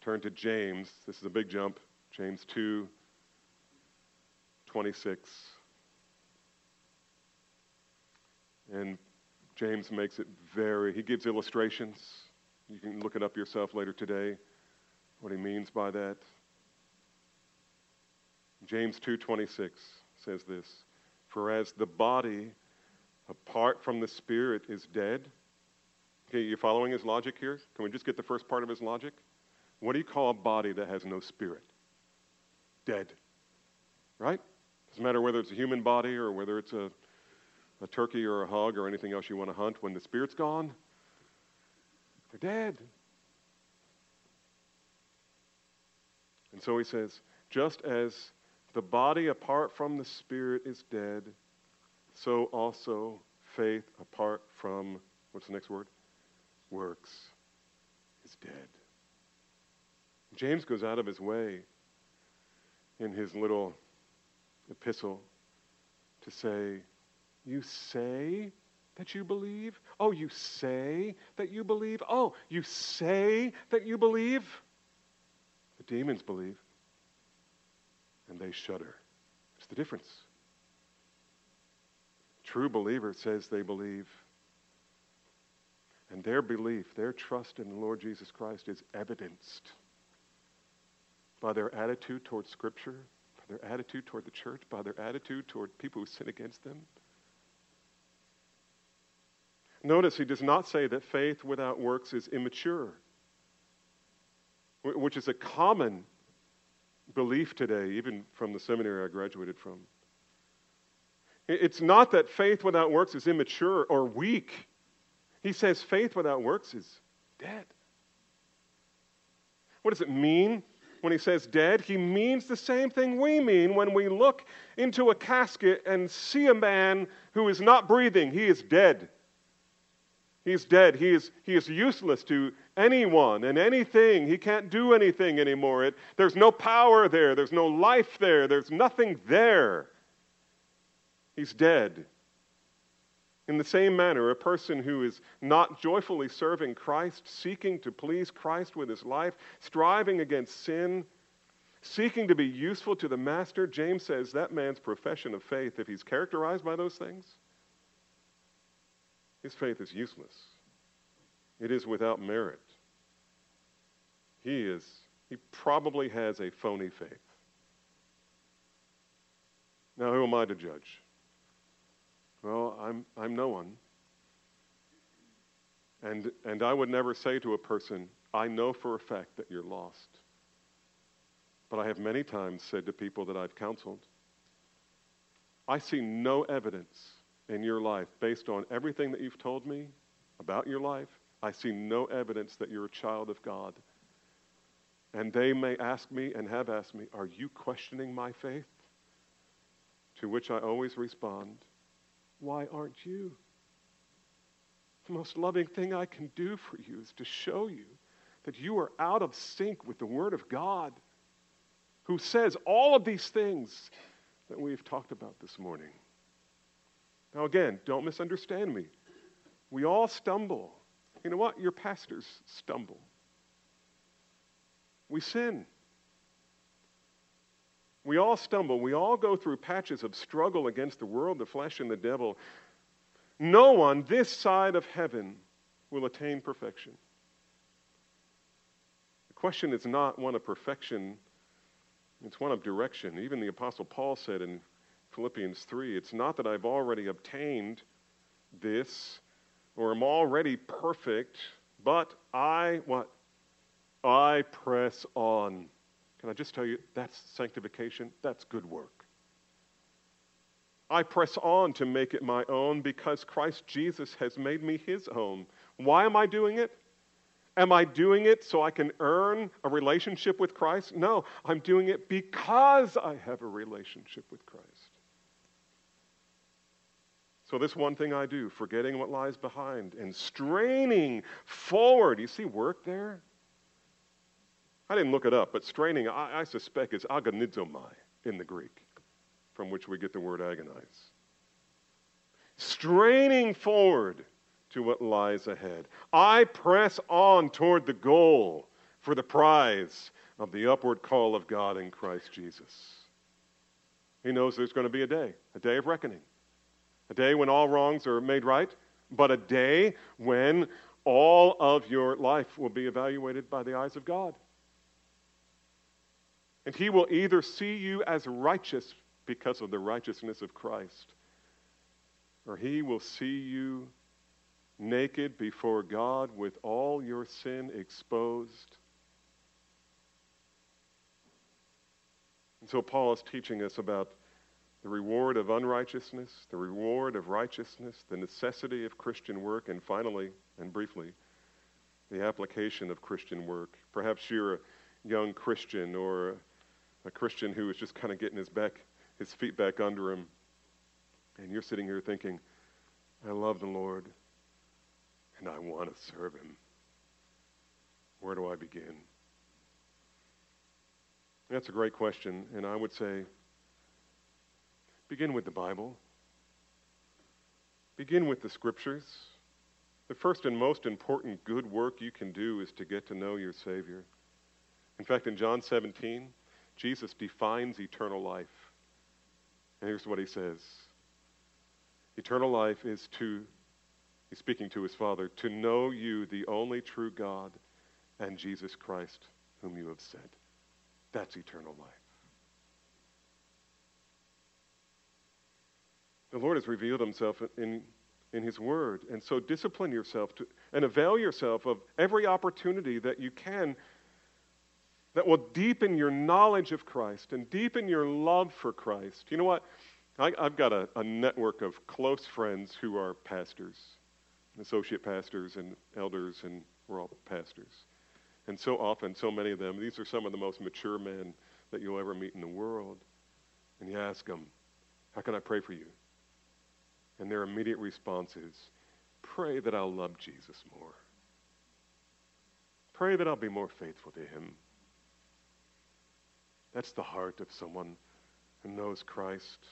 turn to James. This is a big jump. James 2 26. And James makes it very, he gives illustrations. You can look it up yourself later today, what he means by that. James 2:26 says this, "For as the body apart from the spirit is dead." Okay, you following his logic here? Can we just get the first part of his logic? What do you call a body that has no spirit? Dead. Right? Doesn't matter whether it's a human body or whether it's a, a turkey or a hog or anything else you want to hunt. When the spirit's gone, they're dead. And so he says, just as the body apart from the spirit is dead, so also faith apart from, what's the next word? Works is dead. James goes out of his way in his little epistle to say, You say that you believe? Oh, you say that you believe? Oh, you say that you believe? The demons believe, and they shudder. It's the difference. True believer says they believe. And their belief, their trust in the Lord Jesus Christ is evidenced by their attitude toward Scripture, by their attitude toward the church, by their attitude toward people who sin against them. Notice he does not say that faith without works is immature, which is a common belief today, even from the seminary I graduated from. It's not that faith without works is immature or weak. He says faith without works is dead. What does it mean when he says dead? He means the same thing we mean when we look into a casket and see a man who is not breathing. He is dead. He's dead. He is, he is useless to anyone and anything. He can't do anything anymore. It, there's no power there. There's no life there. There's nothing there. He's dead. In the same manner, a person who is not joyfully serving Christ, seeking to please Christ with his life, striving against sin, seeking to be useful to the master, James says that man's profession of faith, if he's characterized by those things, his faith is useless. It is without merit. He is, he probably has a phony faith. Now, who am I to judge? Well, I'm, I'm no one. And, and I would never say to a person, I know for a fact that you're lost. But I have many times said to people that I've counseled, I see no evidence in your life based on everything that you've told me about your life. I see no evidence that you're a child of God. And they may ask me and have asked me, Are you questioning my faith? To which I always respond, why aren't you? The most loving thing I can do for you is to show you that you are out of sync with the Word of God, who says all of these things that we've talked about this morning. Now, again, don't misunderstand me. We all stumble. You know what? Your pastors stumble. We sin. We all stumble. We all go through patches of struggle against the world, the flesh, and the devil. No one this side of heaven will attain perfection. The question is not one of perfection, it's one of direction. Even the Apostle Paul said in Philippians 3 it's not that I've already obtained this or am already perfect, but I, what? I press on can I just tell you, that's sanctification? That's good work. I press on to make it my own because Christ Jesus has made me his own. Why am I doing it? Am I doing it so I can earn a relationship with Christ? No, I'm doing it because I have a relationship with Christ. So, this one thing I do, forgetting what lies behind and straining forward. You see work there? I didn't look it up, but straining, I, I suspect, is agonizomai in the Greek, from which we get the word agonize. Straining forward to what lies ahead. I press on toward the goal for the prize of the upward call of God in Christ Jesus. He knows there's going to be a day, a day of reckoning, a day when all wrongs are made right, but a day when all of your life will be evaluated by the eyes of God. And He will either see you as righteous because of the righteousness of Christ, or He will see you naked before God with all your sin exposed. And so Paul is teaching us about the reward of unrighteousness, the reward of righteousness, the necessity of Christian work, and finally, and briefly, the application of Christian work. Perhaps you're a young Christian or a Christian who is just kind of getting his back, his feet back under him, and you're sitting here thinking, I love the Lord and I want to serve him. Where do I begin? That's a great question, and I would say begin with the Bible. Begin with the scriptures. The first and most important good work you can do is to get to know your Savior. In fact, in John 17, Jesus defines eternal life. And here's what he says Eternal life is to He's speaking to his Father, to know you, the only true God, and Jesus Christ, whom you have sent. That's eternal life. The Lord has revealed himself in, in his word. And so discipline yourself to, and avail yourself of every opportunity that you can that will deepen your knowledge of Christ and deepen your love for Christ. You know what? I, have got a, a network of close friends who are pastors associate pastors and elders, and we're all pastors. And so often, so many of them, these are some of the most mature men that you'll ever meet in the world. And you ask them, How can I pray for you? And their immediate response is, Pray that I'll love Jesus more. Pray that I'll be more faithful to him. That's the heart of someone who knows Christ.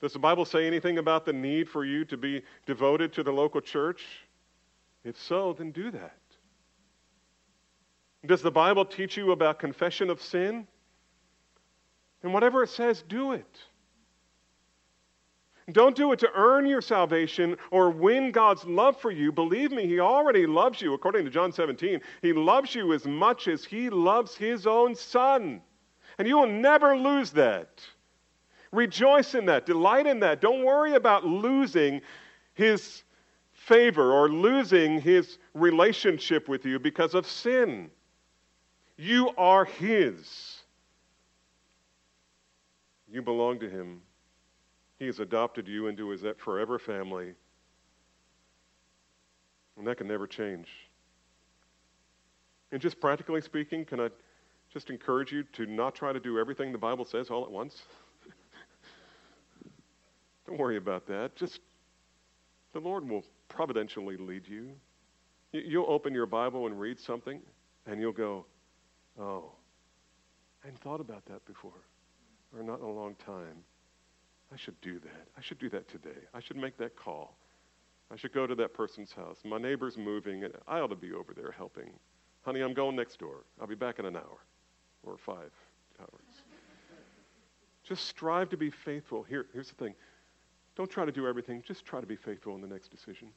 Does the Bible say anything about the need for you to be devoted to the local church? If so, then do that. Does the Bible teach you about confession of sin? And whatever it says, do it. Don't do it to earn your salvation or win God's love for you. Believe me, He already loves you. According to John 17, He loves you as much as He loves His own Son. And you will never lose that. Rejoice in that. Delight in that. Don't worry about losing his favor or losing his relationship with you because of sin. You are his. You belong to him. He has adopted you into his forever family. And that can never change. And just practically speaking, can I just encourage you to not try to do everything the Bible says all at once? Don't worry about that. Just the Lord will providentially lead you. You'll open your Bible and read something, and you'll go, Oh, I hadn't thought about that before, or not in a long time. I should do that. I should do that today. I should make that call. I should go to that person's house. My neighbor's moving, and I ought to be over there helping. Honey, I'm going next door. I'll be back in an hour or five hours. Just strive to be faithful. Here, here's the thing don't try to do everything, just try to be faithful in the next decision.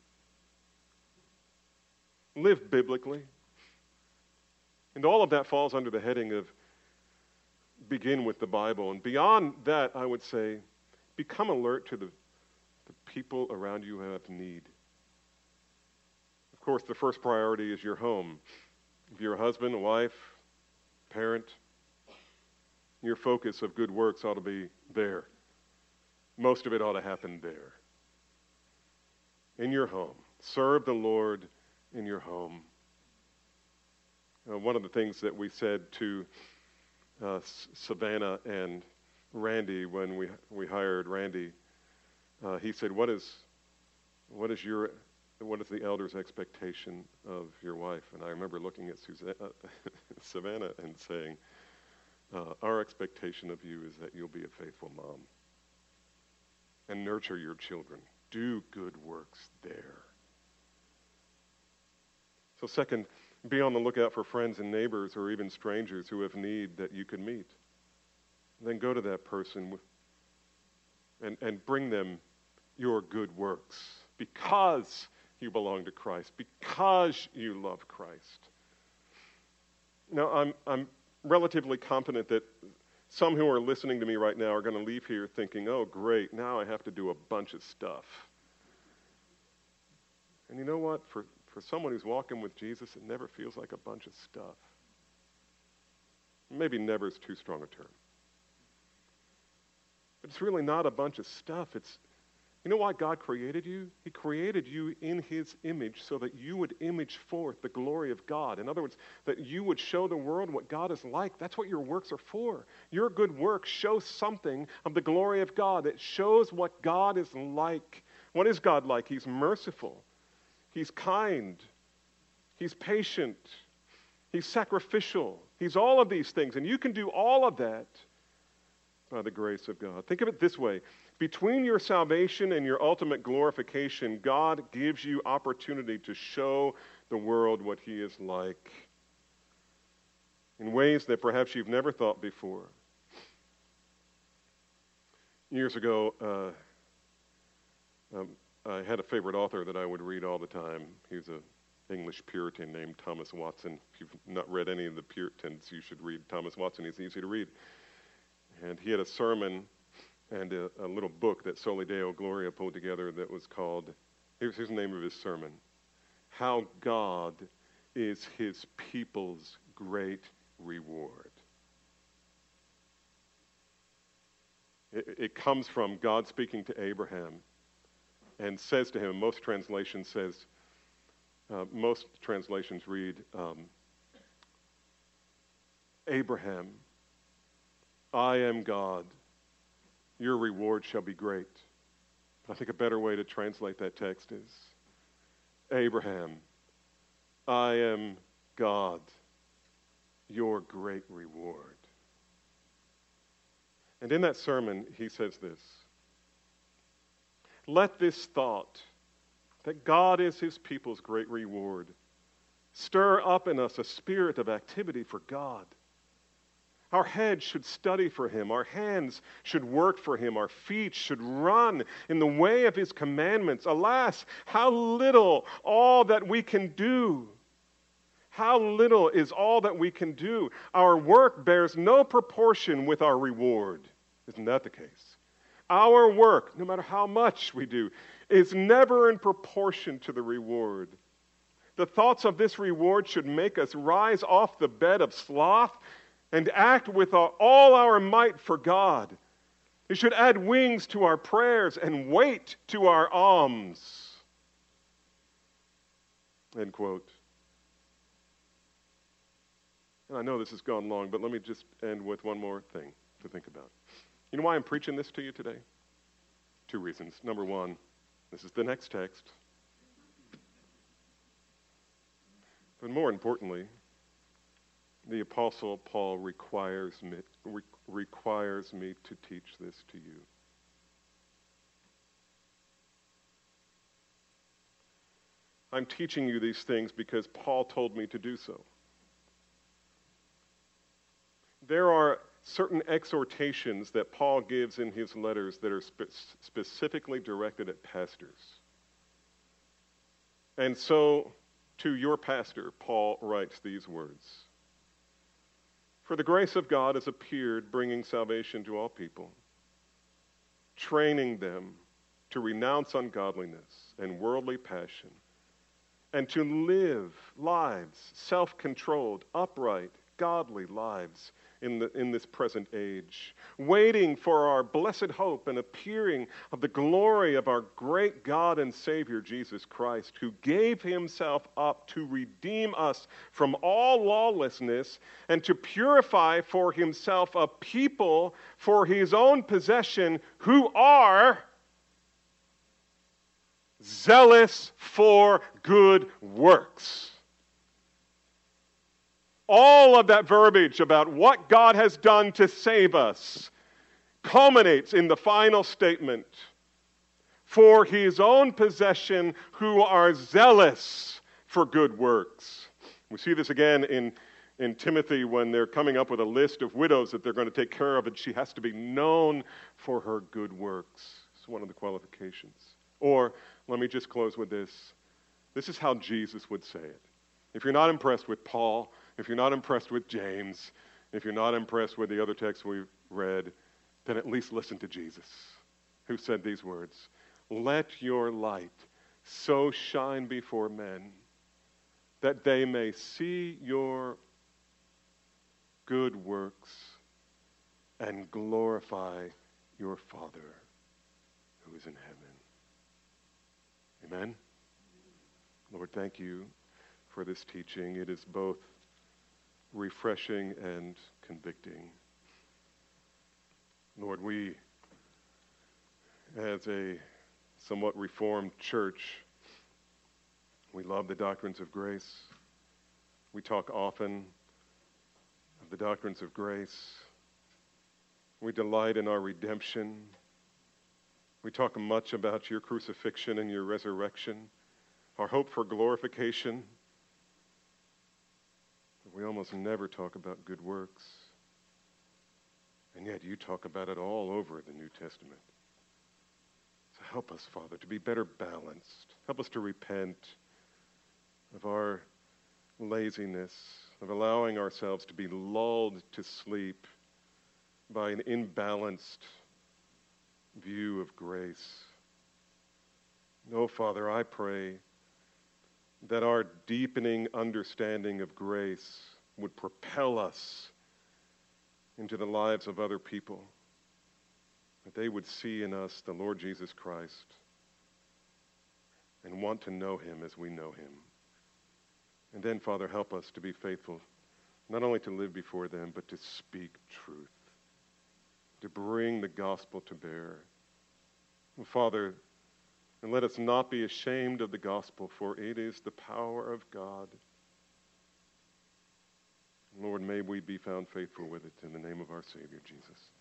Live biblically. And all of that falls under the heading of begin with the Bible. And beyond that, I would say, become alert to the, the people around you who have need. Of course, the first priority is your home. If you're a husband, a wife, parent, your focus of good works ought to be there. most of it ought to happen there. In your home. Serve the Lord in your home. Uh, one of the things that we said to uh, Savannah and Randy when we, we hired Randy, uh, he said, what is, what is your what is the elder's expectation of your wife? And I remember looking at Susanna, Savannah and saying, uh, Our expectation of you is that you'll be a faithful mom and nurture your children. Do good works there. So, second, be on the lookout for friends and neighbors or even strangers who have need that you can meet. Then go to that person and, and bring them your good works because you belong to Christ, because you love Christ. Now, I'm, I'm relatively confident that some who are listening to me right now are going to leave here thinking, oh, great, now I have to do a bunch of stuff. And you know what? For, for someone who's walking with Jesus, it never feels like a bunch of stuff. Maybe never is too strong a term. But it's really not a bunch of stuff. It's, you know why God created you? He created you in His image so that you would image forth the glory of God. In other words, that you would show the world what God is like. That's what your works are for. Your good works show something of the glory of God. It shows what God is like. What is God like? He's merciful, He's kind, He's patient, He's sacrificial. He's all of these things. And you can do all of that by the grace of God. Think of it this way between your salvation and your ultimate glorification, God gives you opportunity to show the world what He is like in ways that perhaps you've never thought before. Years ago, uh, um, I had a favorite author that I would read all the time. He was an English Puritan named Thomas Watson. If you've not read any of the Puritans, you should read Thomas Watson. He's easy to read. And he had a sermon and a, a, little book that Soli Deo Gloria pulled together that was called, here's, here's the name of his sermon How God is His People's Great Reward. It, it comes from God speaking to Abraham and says to him, most translations says, uh, most translations read, um, Abraham, I am God your reward shall be great. But I think a better way to translate that text is Abraham, I am God, your great reward. And in that sermon, he says this Let this thought that God is his people's great reward stir up in us a spirit of activity for God our heads should study for him. Our hands should work for him. Our feet should run in the way of his commandments. Alas, how little all that we can do. How little is all that we can do. Our work bears no proportion with our reward. Isn't that the case? Our work, no matter how much we do, is never in proportion to the reward. The thoughts of this reward should make us rise off the bed of sloth and act with all our might for God. It should add wings to our prayers and weight to our alms. End quote. And I know this has gone long, but let me just end with one more thing to think about. You know why I'm preaching this to you today? Two reasons. Number one, this is the next text. But more importantly, the Apostle Paul requires me, re- requires me to teach this to you. I'm teaching you these things because Paul told me to do so. There are certain exhortations that Paul gives in his letters that are spe- specifically directed at pastors. And so, to your pastor, Paul writes these words. For the grace of God has appeared, bringing salvation to all people, training them to renounce ungodliness and worldly passion, and to live lives, self controlled, upright, godly lives in, the, in this present age, waiting for our blessed hope and appearing of the glory of our great God and Savior Jesus Christ, who gave himself up to redeem us from all lawlessness and to purify for himself a people for his own possession who are zealous for good works. All of that verbiage about what God has done to save us culminates in the final statement for his own possession who are zealous for good works. We see this again in, in Timothy when they're coming up with a list of widows that they're going to take care of, and she has to be known for her good works. It's one of the qualifications. Or, let me just close with this. This is how Jesus would say it. If you're not impressed with Paul, if you're not impressed with James, if you're not impressed with the other texts we've read, then at least listen to Jesus, who said these words Let your light so shine before men that they may see your good works and glorify your Father who is in heaven. Amen. Lord, thank you for this teaching. It is both refreshing and convicting. Lord, we, as a somewhat reformed church, we love the doctrines of grace. We talk often of the doctrines of grace. We delight in our redemption. We talk much about your crucifixion and your resurrection, our hope for glorification. We almost never talk about good works. And yet you talk about it all over the New Testament. So help us, Father, to be better balanced. Help us to repent of our laziness, of allowing ourselves to be lulled to sleep by an imbalanced view of grace. No, Father, I pray that our deepening understanding of grace would propel us into the lives of other people, that they would see in us the Lord Jesus Christ and want to know him as we know him. And then, Father, help us to be faithful, not only to live before them, but to speak truth, to bring the gospel to bear. Father, and let us not be ashamed of the gospel, for it is the power of God. Lord, may we be found faithful with it in the name of our Savior, Jesus.